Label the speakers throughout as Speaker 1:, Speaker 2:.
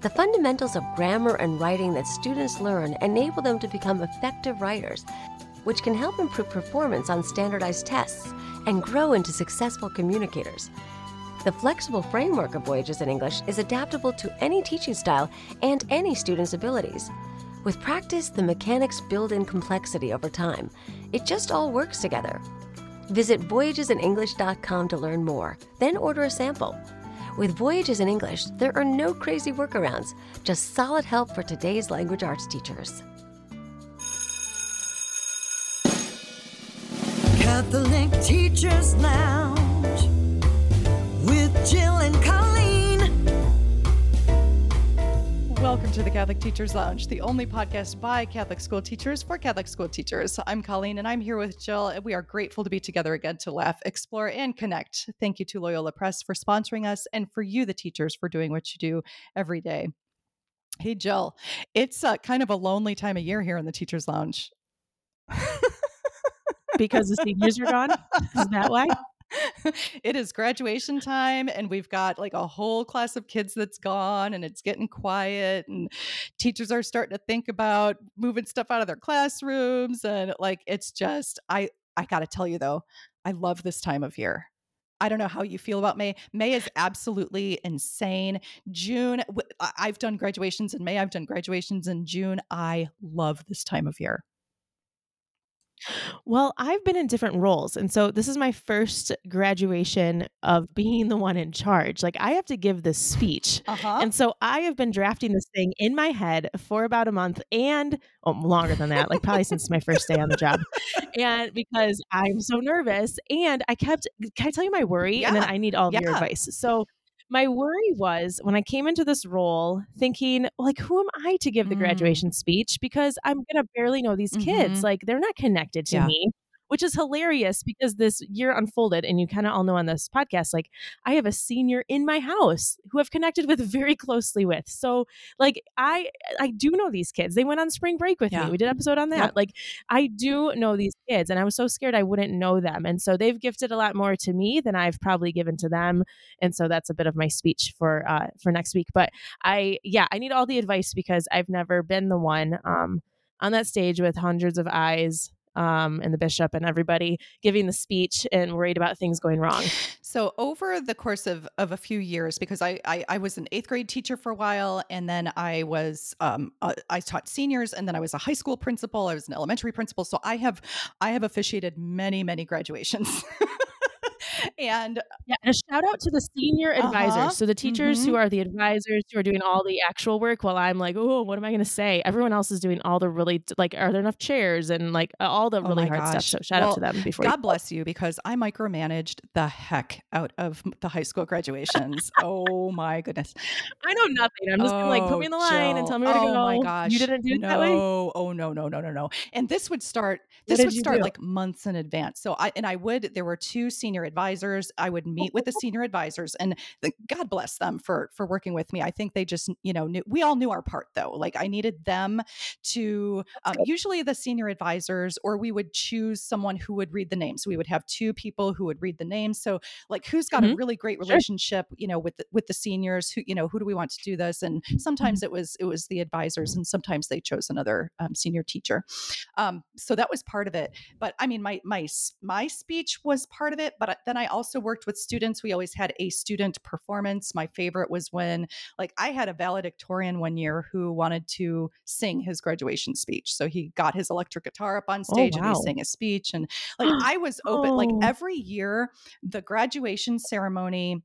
Speaker 1: The fundamentals of grammar and writing that students learn enable them to become effective writers, which can help improve performance on standardized tests and grow into successful communicators. The flexible framework of Voyages in English is adaptable to any teaching style and any student's abilities. With practice, the mechanics build in complexity over time. It just all works together. Visit voyagesinenglish.com to learn more, then order a sample. With Voyages in English, there are no crazy workarounds, just solid help for today's language arts teachers.
Speaker 2: Catholic Teachers Lounge with Jill and Colleen.
Speaker 3: Welcome to the Catholic Teachers Lounge, the only podcast by Catholic school teachers for Catholic school teachers. I'm Colleen and I'm here with Jill, and we are grateful to be together again to laugh, explore, and connect. Thank you to Loyola Press for sponsoring us and for you, the teachers, for doing what you do every day. Hey, Jill, it's uh, kind of a lonely time of year here in the Teachers Lounge.
Speaker 4: because the seniors are gone? Is that why?
Speaker 3: it is graduation time and we've got like a whole class of kids that's gone and it's getting quiet and teachers are starting to think about moving stuff out of their classrooms and like it's just I I got to tell you though I love this time of year. I don't know how you feel about May. May is absolutely insane. June, I've done graduations in May. I've done graduations in June. I love this time of year.
Speaker 4: Well, I've been in different roles. And so this is my first graduation of being the one in charge. Like I have to give this speech. Uh-huh. And so I have been drafting this thing in my head for about a month and oh, longer than that, like probably since my first day on the job. And because I'm so nervous and I kept, can I tell you my worry? Yeah. And then I need all of yeah. your advice. So my worry was when I came into this role thinking, like, who am I to give the mm. graduation speech? Because I'm going to barely know these kids. Mm-hmm. Like, they're not connected to yeah. me which is hilarious because this year unfolded and you kind of all know on this podcast like i have a senior in my house who i've connected with very closely with. So like i i do know these kids. They went on spring break with yeah. me we did an episode on that. Yep. like i do know these kids and i was so scared i wouldn't know them. And so they've gifted a lot more to me than i've probably given to them. And so that's a bit of my speech for uh for next week. But i yeah i need all the advice because i've never been the one um on that stage with hundreds of eyes um, and the bishop and everybody giving the speech and worried about things going wrong.
Speaker 3: So over the course of, of a few years, because I, I, I was an eighth grade teacher for a while, and then I was um, uh, I taught seniors, and then I was a high school principal. I was an elementary principal. So I have I have officiated many many graduations. and
Speaker 4: yeah, and a shout out to the senior advisors. Uh-huh. So the teachers mm-hmm. who are the advisors who are doing all the actual work while I'm like, oh, what am I going to say? Everyone else is doing all the really like, are there enough chairs and like all the oh really oh hard gosh. stuff. So shout well, out to them before.
Speaker 3: God bless you because I micromanaged the heck out of the high school graduations. oh my goodness,
Speaker 4: I know nothing. I'm just oh, like put me in the line Jill. and tell me where
Speaker 3: oh
Speaker 4: to go.
Speaker 3: Oh my gosh,
Speaker 4: you didn't do
Speaker 3: no.
Speaker 4: that way.
Speaker 3: Oh no no no no no. And this would start. This would start
Speaker 4: do?
Speaker 3: like months in advance. So I and I would. There were two senior advisors. I would meet with the senior advisors and the, God bless them for for working with me. I think they just, you know, knew, we all knew our part though. Like I needed them to um, usually the senior advisors or we would choose someone who would read the names. So we would have two people who would read the names. So like who's got mm-hmm. a really great relationship, sure. you know, with the, with the seniors who, you know, who do we want to do this? And sometimes mm-hmm. it was it was the advisors and sometimes they chose another um, senior teacher. Um, so that was part of it. But I mean my my my speech was part of it, but then I also worked with students. We always had a student performance. My favorite was when, like, I had a valedictorian one year who wanted to sing his graduation speech. So he got his electric guitar up on oh, stage oh, wow. and he sang his speech. And like, I was open, oh. like, every year, the graduation ceremony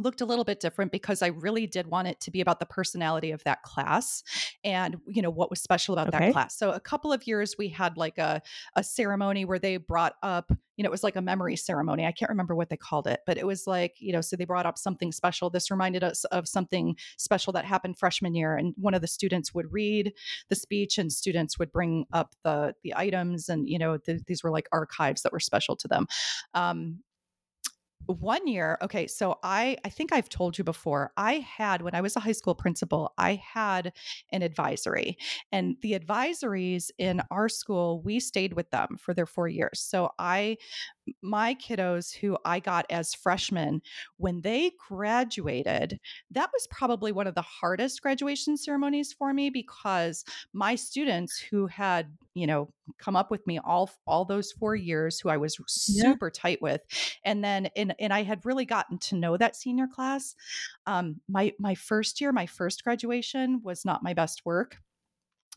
Speaker 3: looked a little bit different because I really did want it to be about the personality of that class and you know what was special about
Speaker 4: Okay.
Speaker 3: that class. So a couple of years we had like a a ceremony where they brought up, you know, it was like a memory ceremony. I can't remember what they called it, but it was like, you know, so they brought up something special. This reminded us of something special that happened freshman year and one of the students would read the speech and students would bring up the the items and you know th- these were like archives that were special to them. Um, one year okay so i i think i've told you before i had when i was a high school principal i had an advisory and the advisories in our school we stayed with them for their four years. So i my kiddos who I got as freshmen, when they graduated, that was probably one of the hardest graduation ceremonies for me because my students who had, you know, come up with me all all those 4 years who I was
Speaker 4: Yeah.
Speaker 3: super tight with and then and and I had really gotten to know that senior class. Um my my first year, my first graduation was not my best work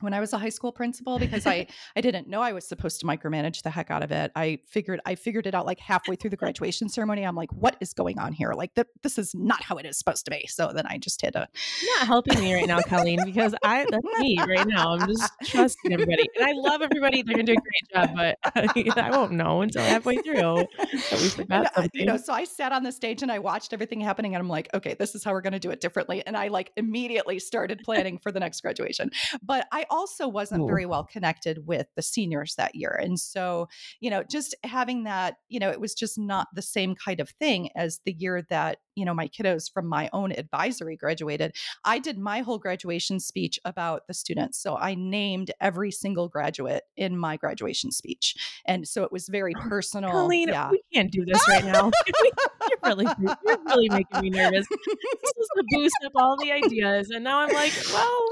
Speaker 3: when I was a high school principal because I I didn't know I was supposed to micromanage the heck out of it. I figured I figured it out like halfway through the graduation ceremony. I'm like, what is going on here? Like th- this is not how it is supposed to be. So then I just hit a
Speaker 4: You're not helping me right now, Colleen, because I that's me right now. I'm just trusting everybody. And I love everybody. They're gonna do a great job, but I won't know until halfway through that we forgot
Speaker 3: uh,
Speaker 4: something.
Speaker 3: you know, so I sat on the stage and I watched everything happening and I'm like, okay, this is how we're going to do it differently. And I like immediately started planning for the next graduation. But I also wasn't
Speaker 4: Ooh.
Speaker 3: very well connected with the seniors that year. And so, you know, just having that, you know, it was just not the same kind of thing as the year that, you know, my kiddos from my own advisory graduated. I did my whole graduation speech about the students. So I named every single graduate in my graduation speech. And so it was very oh, personal.
Speaker 4: Colleen,
Speaker 3: yeah.
Speaker 4: we can't do this right now. you're really you're really making me nervous. This was to boost up all the ideas, and now I'm like, well,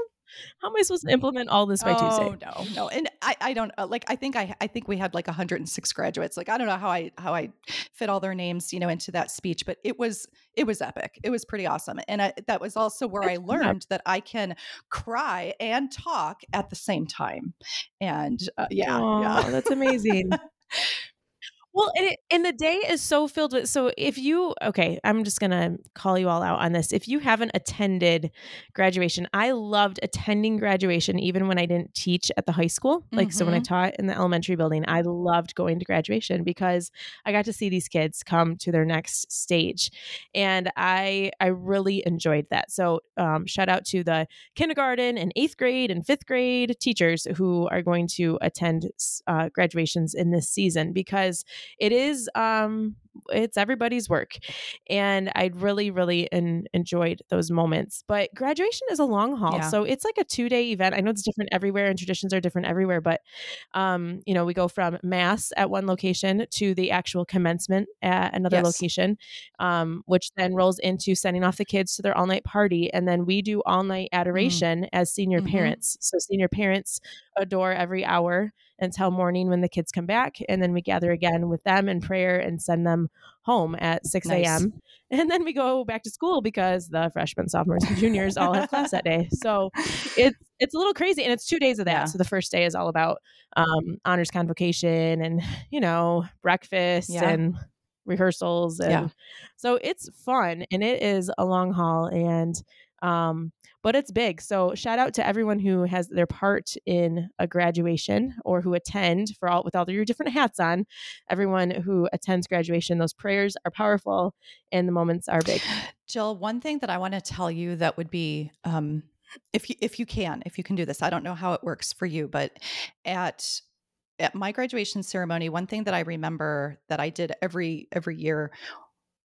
Speaker 4: how am I supposed to implement all this by
Speaker 3: oh,
Speaker 4: Tuesday?
Speaker 3: no, no, and I, I don't uh, like. I think I, I think we had like 106 graduates. Like I don't know how I, how I fit all their names, you know, into that speech, but it was, it was epic. It was pretty awesome, and I, that was also where I learned that I can cry and talk at the same time. And uh, yeah, yeah,
Speaker 4: that's amazing. Well, and, it, and the day is so filled with. So if you, okay, I'm just going to call you all out on this. If you haven't attended graduation, I loved attending graduation even when I didn't teach at the high school. Like, so when I
Speaker 3: Mhm.
Speaker 4: taught in the elementary building, I loved going to graduation because I got to see these kids come to their next stage. And I, I really enjoyed that. So um, shout out to the kindergarten and eighth grade and fifth grade teachers who are going to attend uh, graduations in this season because it is um it's everybody's work and i really really en- enjoyed those moments but graduation is a long haul
Speaker 3: Yeah.
Speaker 4: so it's like a two day event i know it's different everywhere and traditions are different everywhere but um you know we go from mass at one location to the actual commencement at another
Speaker 3: Yes.
Speaker 4: location um which then rolls into sending off the kids to their all night party and then we do all night adoration as senior
Speaker 3: Mhm.
Speaker 4: parents so senior parents adore every hour until morning when the kids come back. And then we gather again with them in prayer and send them home at 6
Speaker 3: Nice.
Speaker 4: a.m. And then we go back to school because the freshmen, sophomores, and juniors all have class that day. So it's it's a little crazy. And it's two days of that.
Speaker 3: Yeah.
Speaker 4: So the first day is all about um, honors convocation and, you know, breakfast
Speaker 3: Yeah.
Speaker 4: and rehearsals. And
Speaker 3: Yeah.
Speaker 4: so it's fun and it is a long haul. And um, but it's big. So shout out to everyone who has their part in a graduation or who attend for all with all your different hats on. Everyone who attends graduation, those prayers are powerful and the moments are big.
Speaker 3: Jill, one thing that I want to tell you that would be um, if you if you can, if you can do this. I don't know how it works for you, but at at my graduation ceremony, one thing that I remember that I did every every year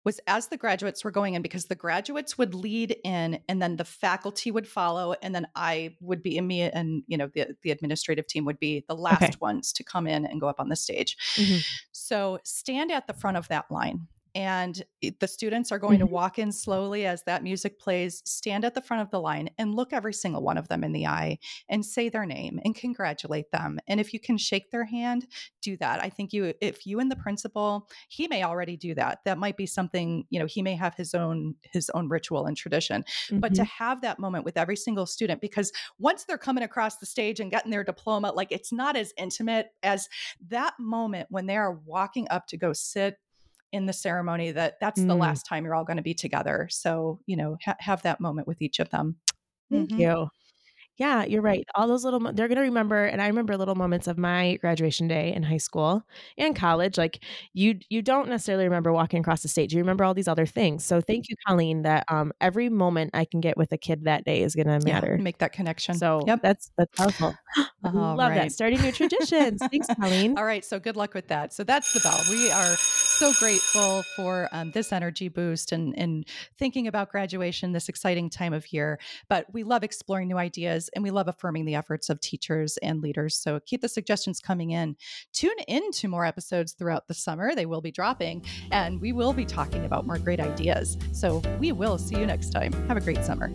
Speaker 3: was as the graduates were going in because the graduates would lead in and then the faculty would follow and then I would be in me and you know the the administrative team would be the last
Speaker 4: Okay.
Speaker 3: ones to come in and go up on the stage.
Speaker 4: Mhm.
Speaker 3: So stand at the front of that line. And the students are going to
Speaker 4: Mhm.
Speaker 3: walk in slowly as that music plays. Stand at the front of the line and look every single one of them in the eye and say their name and congratulate them. And if you can shake their hand, do that. I think you, if you and the principal, he may already do that. That might be something, you know, he may have his own his own ritual and tradition but to
Speaker 4: Mhm.
Speaker 3: have that moment with every single student because once they're coming across the stage and getting their diploma like it's not as intimate as that moment when they are walking up to go sit in the ceremony that that's mm. the last time you're all going to be together. So, you know, ha- have that moment with each of them.
Speaker 4: Thank mm-hmm. you. Yeah, you're right. All those little, they're going to remember, and I remember little moments of my graduation day in high school and college. Like you, you don't necessarily remember walking across the stage. You remember all these other things. So thank you, Colleen, that um, every moment I can get with a kid that day is going to matter.
Speaker 3: Yeah, make that connection.
Speaker 4: So yep. that's, that's powerful. Love right. that. Starting new traditions. Thanks, Colleen.
Speaker 3: All right. So good luck with that. So that's the bell. We are so grateful for um, this energy boost and, and thinking about graduation, this exciting time of year. But we love exploring new ideas and we love affirming the efforts of teachers and leaders. So keep the suggestions coming in. Tune in to more episodes throughout the summer. They will be dropping and we will be talking about more great ideas. So we will see you next time. Have a great summer.